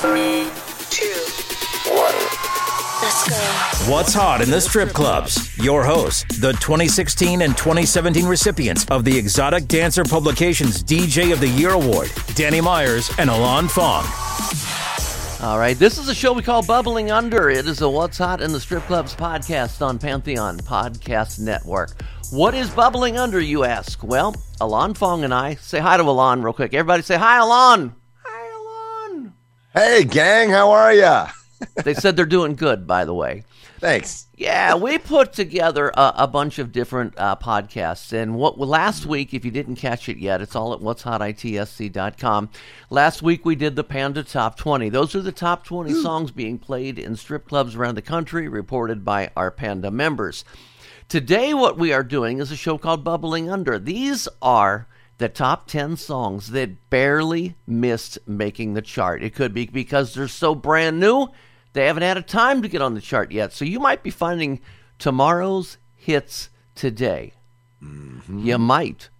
Three, two, one. Let's go. What's hot in the strip clubs? Your hosts, the 2016 and 2017 recipients of the Exotic Dancer Publications DJ of the Year Award, Danny Myers and Alon Fong. All right, this is a show we call Bubbling Under. It is a What's Hot in the Strip Clubs podcast on Pantheon Podcast Network. What is bubbling under, you ask? Well, Alon Fong and I say hi to Alon real quick. Everybody say hi, Alon. Hey, gang, how are ya? they said they're doing good, by the way. Thanks. Yeah, we put together a, a bunch of different uh, podcasts, and what last week, if you didn't catch it yet, it's all at what'shotitsc.com. Last week we did the Panda Top 20. Those are the top 20 songs being played in strip clubs around the country, reported by our Panda members. Today, what we are doing is a show called Bubbling Under. These are the top 10 songs that barely missed making the chart. It could be because they're so brand new, they haven't had a time to get on the chart yet. So you might be finding tomorrow's hits today. Mm-hmm. You might.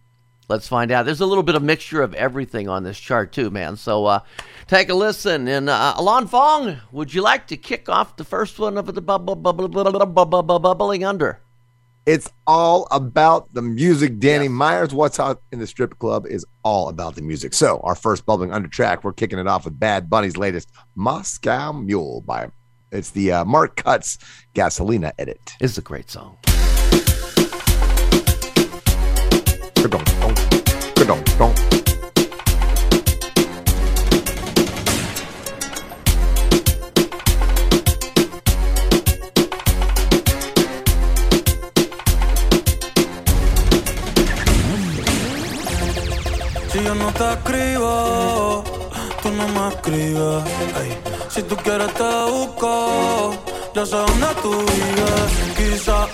Let's find out. There's a little bit of mixture of everything on this chart too, man. So uh, take a listen. And uh, Alon Fong, would you like to kick off the first one of the bubble, bubble, bubble, bubble, bubbling under? It's all about the music. Danny Myers, What's Hot in the Strip Club is all about the music. So, our first bubbling under track, we're kicking it off with Bad Bunny's latest Moscow Mule by it's the uh, Mark Cutts Gasolina edit. It's a great song. Te escribo, tú no me escribes. Si tú quieres te busco, yo sé dónde tú vives. Quizá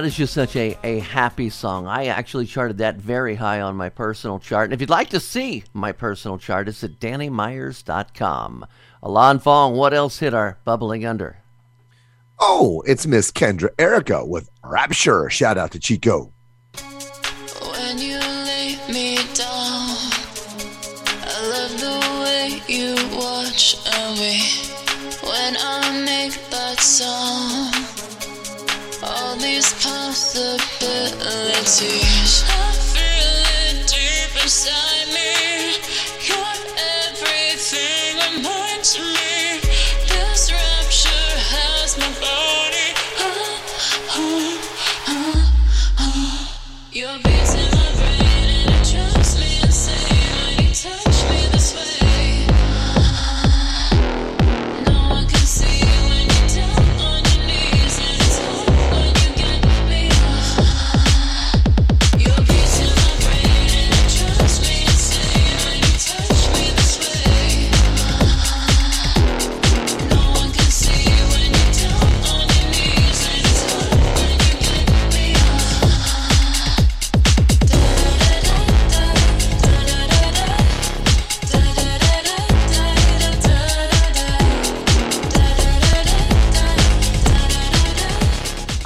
that is just such a, a happy song. I actually charted that very high on my personal chart. And if you'd like to see my personal chart, it's at DannyMyers.com. Alon Fong, what else hit our bubbling under? Oh, it's Miss Kendra Erika with Rapture. Shout out to Chico. When you lay me down, I love the way you watch away. When I make that sound these possibilities. I feel it deep inside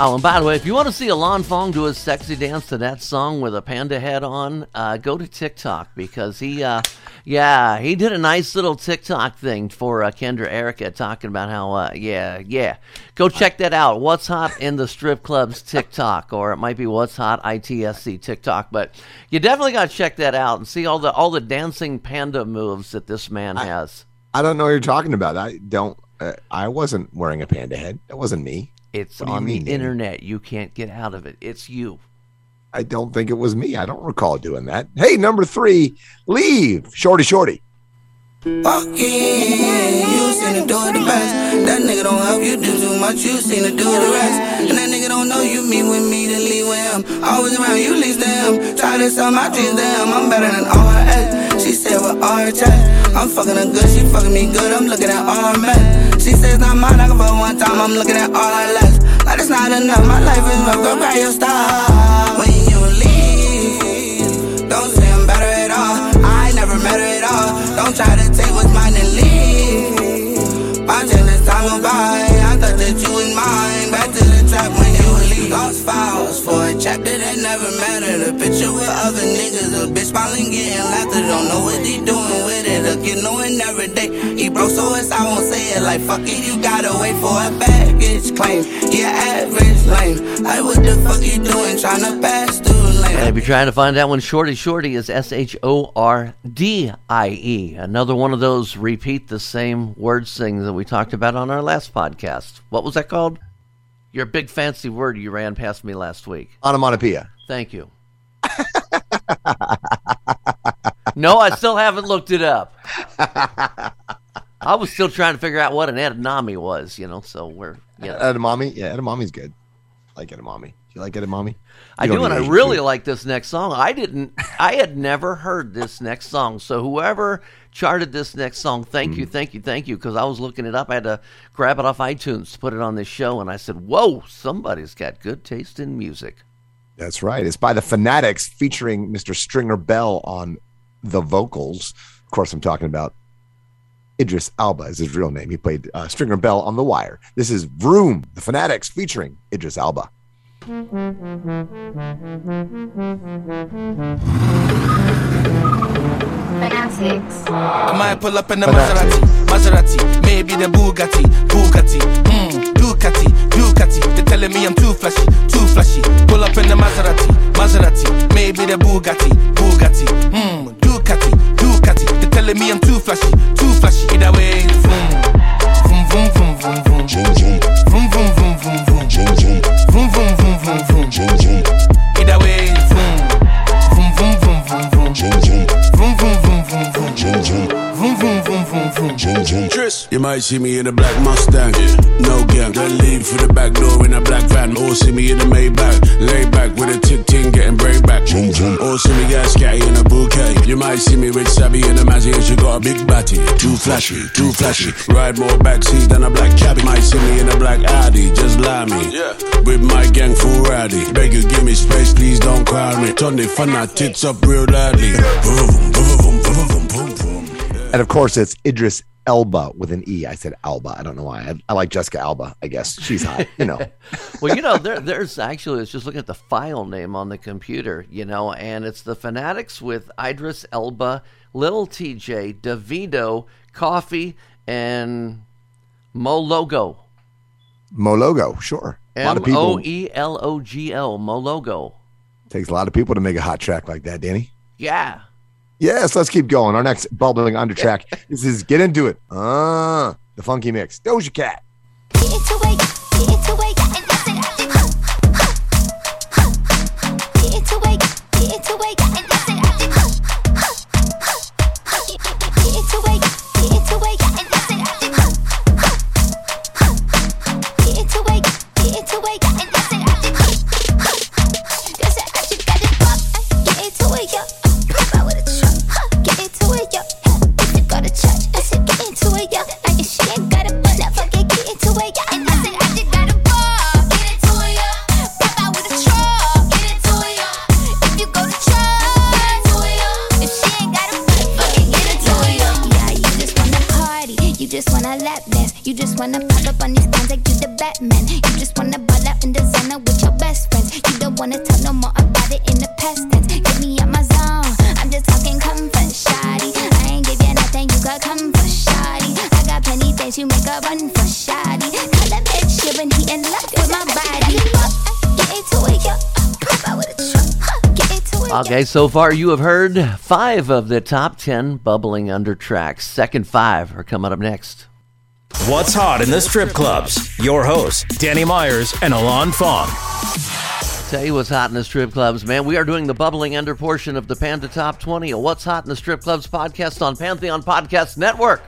Oh, and by the way, if you want to see Alon Fong do a sexy dance to that song with a panda head on, uh, go to TikTok because he, uh, yeah, he did a nice little TikTok thing for uh, Kendra Erika talking about how, uh, yeah, yeah. Go check that out. What's hot in the strip clubs TikTok, or it might be What's hot ITSC TikTok, but you definitely got to check that out and see all the all the dancing panda moves that this man has. I don't know what you're talking about. I don't. Uh, I wasn't wearing a panda head. That wasn't me. It's What do you on mean, the Danny? internet. You can't get out of it. It's you. I don't think it was me. I don't recall doing that. Hey, number three, leave. Shorty, shorty. Walk in, you seen to do it the best. That nigga don't help you do too much, you seen to do the rest. And that nigga don't know you meet with me to leave with him. Always around you, least to him. Try to sell my dreams to him. I'm better than all her ex. She said with chest. I'm fucking her good, she fucking me good. I'm looking at all mess. She says not mine, I can fuck one time. I'm looking at all her less. Like it's not enough, my life is rough. Go grab your style when you leave. Don't say I'm better at all. I never met her at all. Don't try to chapter that never mattered. A picture with other niggas, a bitch smiling, getting laughter. Don't know what he doing with it. Look, you knowing every day. He broke, so it's I won't say it. Like fuck it, you gotta wait for a baggage claim. Yeah, average lame. Like what the fuck you doing? Tryna pass through lane. And if you're trying to find that one, Shorty Shorty is S H O R D I E. Another one of those repeat the same word things that we talked about on our last podcast. What was that called? Your big fancy word you ran past me last week. Onomatopoeia. Thank you. no, I still haven't looked it up. I was still trying to figure out what an edamame was, you know, so we're, you know. Edamame. Yeah, edamame's good. I like edamame. You like edamame? I You don't do, and I really food. like this next song. I didn't, I had never heard this next song. So whoever charted this next song, thank Mm. you, thank you, thank you, because I was looking it up. I had to grab it off iTunes to put it on this show, and I said, "Whoa, somebody's got good taste in music." That's right. It's by the Fanatics featuring Mr. Stringer Bell on the vocals. Of course, I'm talking about Idris Alba is his real name. He played uh, Stringer Bell on The Wire. This is Vroom, the Fanatics featuring Idris Alba. I might pull up in the Maserati, Maserati, maybe the Bugatti, Bugatti, mm, Ducati, Ducati. They're telling me I'm too flashy, too flashy. Pull up in the Maserati, Maserati, maybe the Bugatti, Bugatti, mm, Ducati, Ducati. They're telling me I'm too flashy, too flashy. Either way, vroom, might see me in a black Mustang, no gang. Then leave for the back door in a black van. Or see me in a Maybach, lay back with a tick ting, getting break back. Or see me get scatty in a bouquet. You might see me with Savvy in a Mazzy and she got a big batty. Too flashy, too flashy. Ride more backseat than a black cabbie. Might see me in a black Audi, just lie me. Yeah. With my gang full rowdy. Beg you, give me space, please don't crowd me. Turn the fun out tits up real loudly. Boom, boom, boom, boom, boom, boom, boom. And of course, it's Idris Elba with an E. I said Alba. I don't know why. I, I like Jessica Alba, I guess. She's hot, you know. well, you know, there, there's actually, it's just looking at the file name on the computer, you know, and it's the Fanatics with Idris Elba, Little TJ, Davido, Koffee, and Mo Logo. Mo Logo, sure. A lot of people. O E L O G L, Mo Logo. Takes a lot of people to make a hot track like that, Danny. Yeah. Yes, let's keep going. Our next bubbling under track. this is Get Into It. Ah, the funky mix. Doja Cat. You got plenty things you make a run for shoddy. Call that bitch shit when he in love with my body. Get into it, yo. Pop out with a truck. Get into it. yo. Okay, so far you have heard five of the top 10 bubbling under tracks. Second five are coming up next. What's hot in the strip clubs? Your hosts, Danny Myers and Alon Fong. Tell you what's hot in the strip clubs, man. We are doing the bubbling under portion of the Panda Top 20, a What's Hot in the Strip Clubs podcast on Pantheon Podcast Network.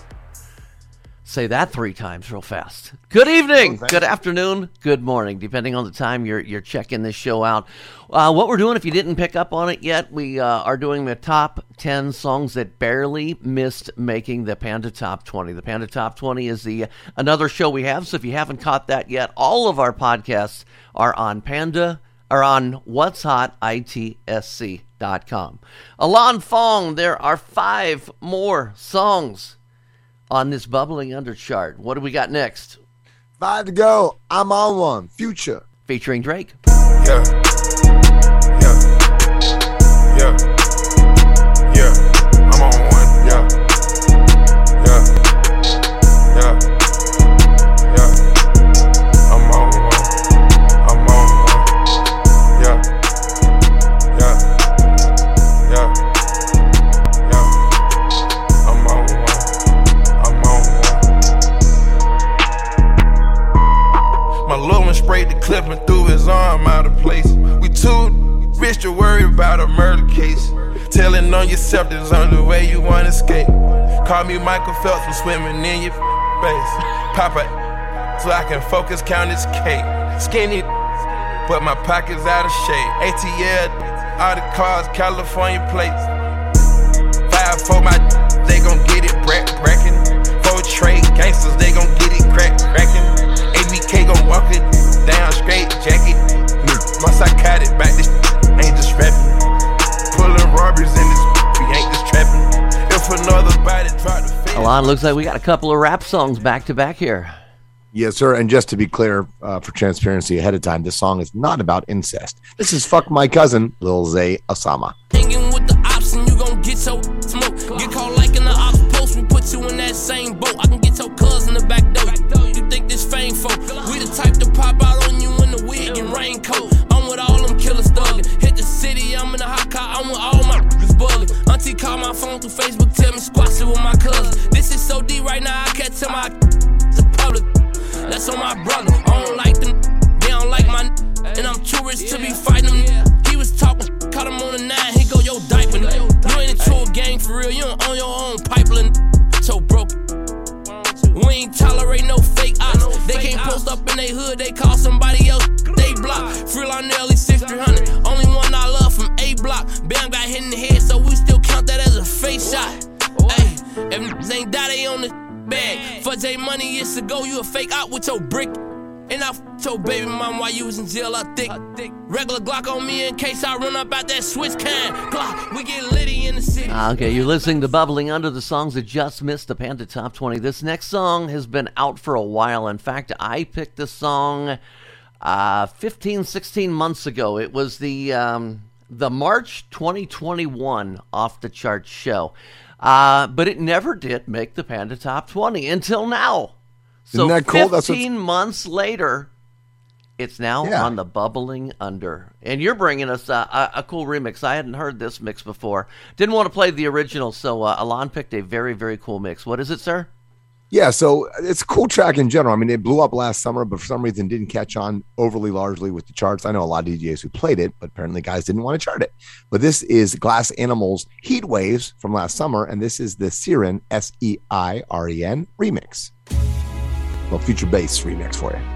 Say that three times real fast. Good evening, good afternoon, good morning, depending on the time you're you're checking this show out. Uh, what we're doing, if you didn't pick up on it yet, we uh, are doing the top ten songs that barely missed making the Panda Top Twenty. The Panda Top Twenty is the another show we have. So if you haven't caught that yet, all of our podcasts are on Panda are on What's Hot ITSC.com. Alon Fong, there are five more songs on this bubbling under chart. What do we got next? Five to go. I'm on one. Future. Featuring Drake. Yeah. Yeah. Michael Phelps was swimming in your face. Papa, so I can focus, count this cake. Skinny, but my pocket's out of shape. ATL, all the cars, California plates. Five for my, looks like we got a couple of rap songs back to back here. Yes, sir. And just to be clear, uh, for transparency ahead of time, this song is not about incest. This is "Fuck My Cousin," Lil Zay Osama. Hanging with the ops and you gon' get your smoke. Get caught like in the ops post, we put you in that same boat. I can get your cousin the back door. You think this fame folk? We the type to pop out on you in the wig and raincoat. I'm with all them killers thuggin'. Hit the city, I'm in a hot car, I'm with all my niggas buggin'. Auntie call my phone through Facebook, tell me squash it with my cousin. Right now, I can't tell my the public. That's on my brother. I don't like them, they don't like my and I'm too rich to be fighting them. He was talking, caught him on the nine, he go, yo, diaper. You ain't into a gang for real, you don't own your own pipeline. So broke. We ain't tolerate no fake ops. They can't post up in they hood, they call somebody else. They block. Free on bag. For J money years ago, you a fake out with your brick. And I f- your baby mom while you was in jail, I think. Regular Glock on me in case I run up out that switch can. Glock, we get litty in the city. Ah, Okay, you're listening to Bubbling Under the songs that just missed the Panda Top 20. This next song has been out for a while. In fact, I picked this song uh, 15, 16 months ago. It was the um, the March 2021 off the chart show, uh, but it never did make the Panda Top 20 until now. So Isn't that cool? 15 That's what's- months later, it's now Yeah. on the Bubbling Under. And you're bringing us uh, a, a cool remix. I hadn't heard this mix before. Didn't want to play the original, so uh, Alon picked a very, very cool mix. What is it, sir? Yeah, so uh, it's a cool track in general. I mean, it blew up last summer, but for some reason didn't catch on overly largely with the charts. I know a lot of DJs who played it, but apparently guys didn't want to chart it. But this is Glass Animals Heat Waves from last summer, and this is the Seiren S E I R E N remix. Well, future bass remix for you.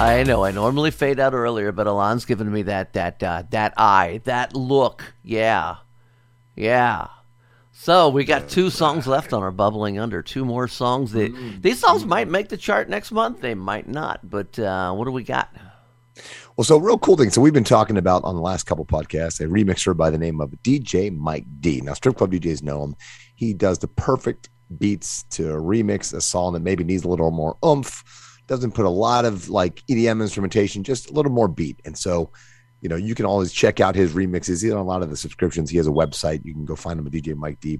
I know. I normally fade out earlier, but Alon's giving me that that uh, that eye, that look. Yeah, yeah. So we got two songs left on our bubbling under. Two more songs. That these songs might make the chart next month. They might not. But uh, what do we got? Well, so real cool thing. So we've been talking about on the last couple podcasts a remixer by the name of DJ Mike D. Now, strip club DJs know him. He does the perfect beats to remix a song that maybe needs a little more oomph. Doesn't put a lot of like EDM instrumentation, just a little more beat. And so, you know, you can always check out his remixes. He's on a lot of the subscriptions. He has a website. You can go find him at DJ Mike D.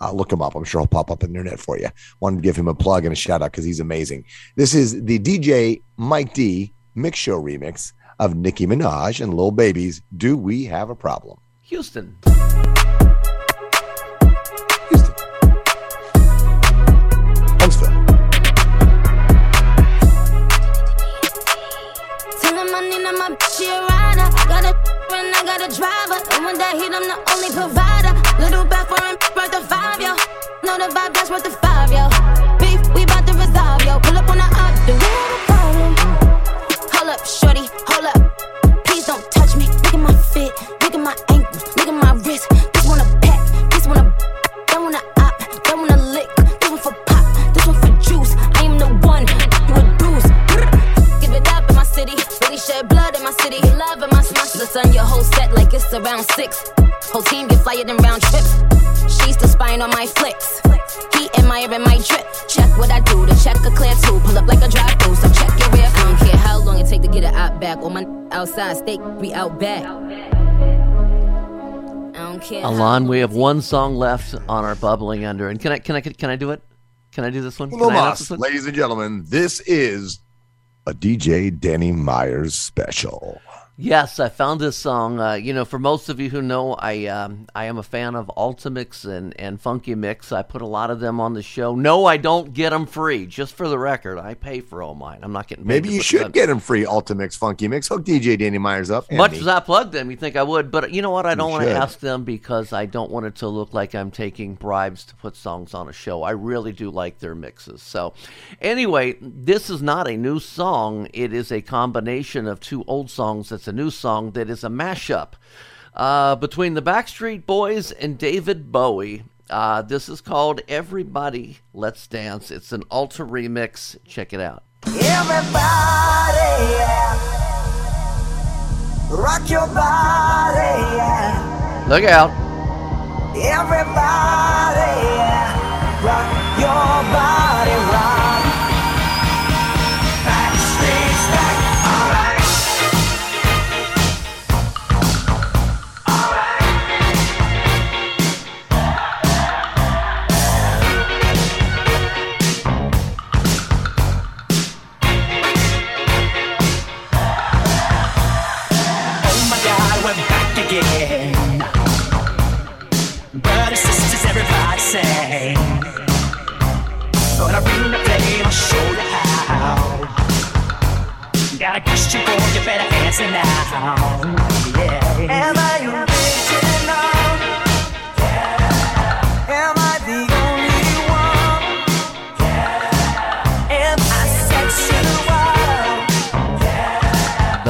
Uh, look him up. I'm sure he'll pop up on the internet for you. Wanted to give him a plug and a shout out because he's amazing. This is the DJ Mike D mix show remix of Nicki Minaj and Lil Baby's Do We Have a Problem? Houston. Hit, I'm the Or my outside steak, we out back. I don't care. how Alon, we have one song left on our bubbling under, and can I can I can I do it? Can I do this one? Can I announce this one? ladies and gentlemen, this is a DJ Danny Myers special. Yes, I found this song. Uh, you know, for most of you who know, I um, I am a fan of Ultimix and, and Funky Mix. I put a lot of them on the show. No, I don't get them free. Just for the record, I pay for all mine. I'm not getting. Maybe you should them- get them free Ultimix Funky Mix. Hook DJ Danny Myers up. Much me. as I plug them, you think I would, but you know what? I don't want to ask them because I don't want it to look like I'm taking bribes to put songs on a show. I really do like their mixes. So, anyway, this is not a new song. It is a combination of two old songs. That's a new song that is a mashup uh, between the Backstreet Boys and David Bowie. Uh, this is called Everybody Let's Dance. It's an alter remix. Check it out. Everybody, yeah. Rock your body, yeah. Look out. Everybody, yeah. Rock your body,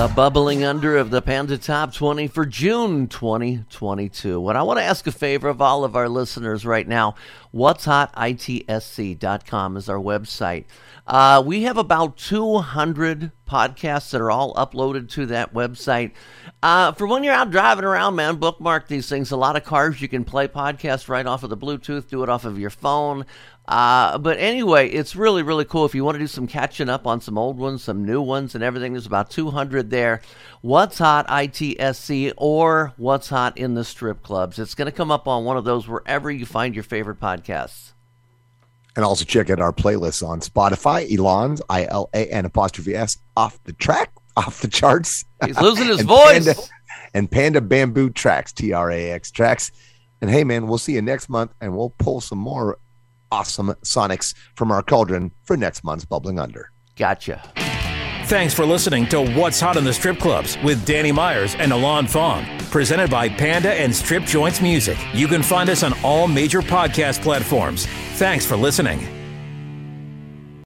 The bubbling under of the Panda Top 20 for June 2022. What I want to ask a favor of all of our listeners right now, what's hot itsc.com is our website. Uh, we have about 200 podcasts that are all uploaded to that website. Uh, for when you're out driving around, man, bookmark these things. A lot of cars you can play podcasts right off of the Bluetooth, do it off of your phone. Uh, but anyway, it's really, really cool. If you want to do some catching up on some old ones, some new ones, and everything, there's about 200 there. What's Hot ITSC or What's Hot in the Strip Clubs. It's going to come up on one of those wherever you find your favorite podcasts. And also check out our playlists on Spotify. Elon's I L A N apostrophe S off the track, off the charts. He's losing his And voice. Panda, and Panda Bamboo Trax, T R A X Trax. And hey, man, we'll see you next month, and we'll pull some more awesome Sonics from our cauldron for next month's Bubbling Under. Gotcha. Thanks for listening to What's Hot in the Strip Clubs with Danny Myers and Alon Fong, presented by Panda and Strip Joints Music. You can find us on all major podcast platforms. Thanks for listening.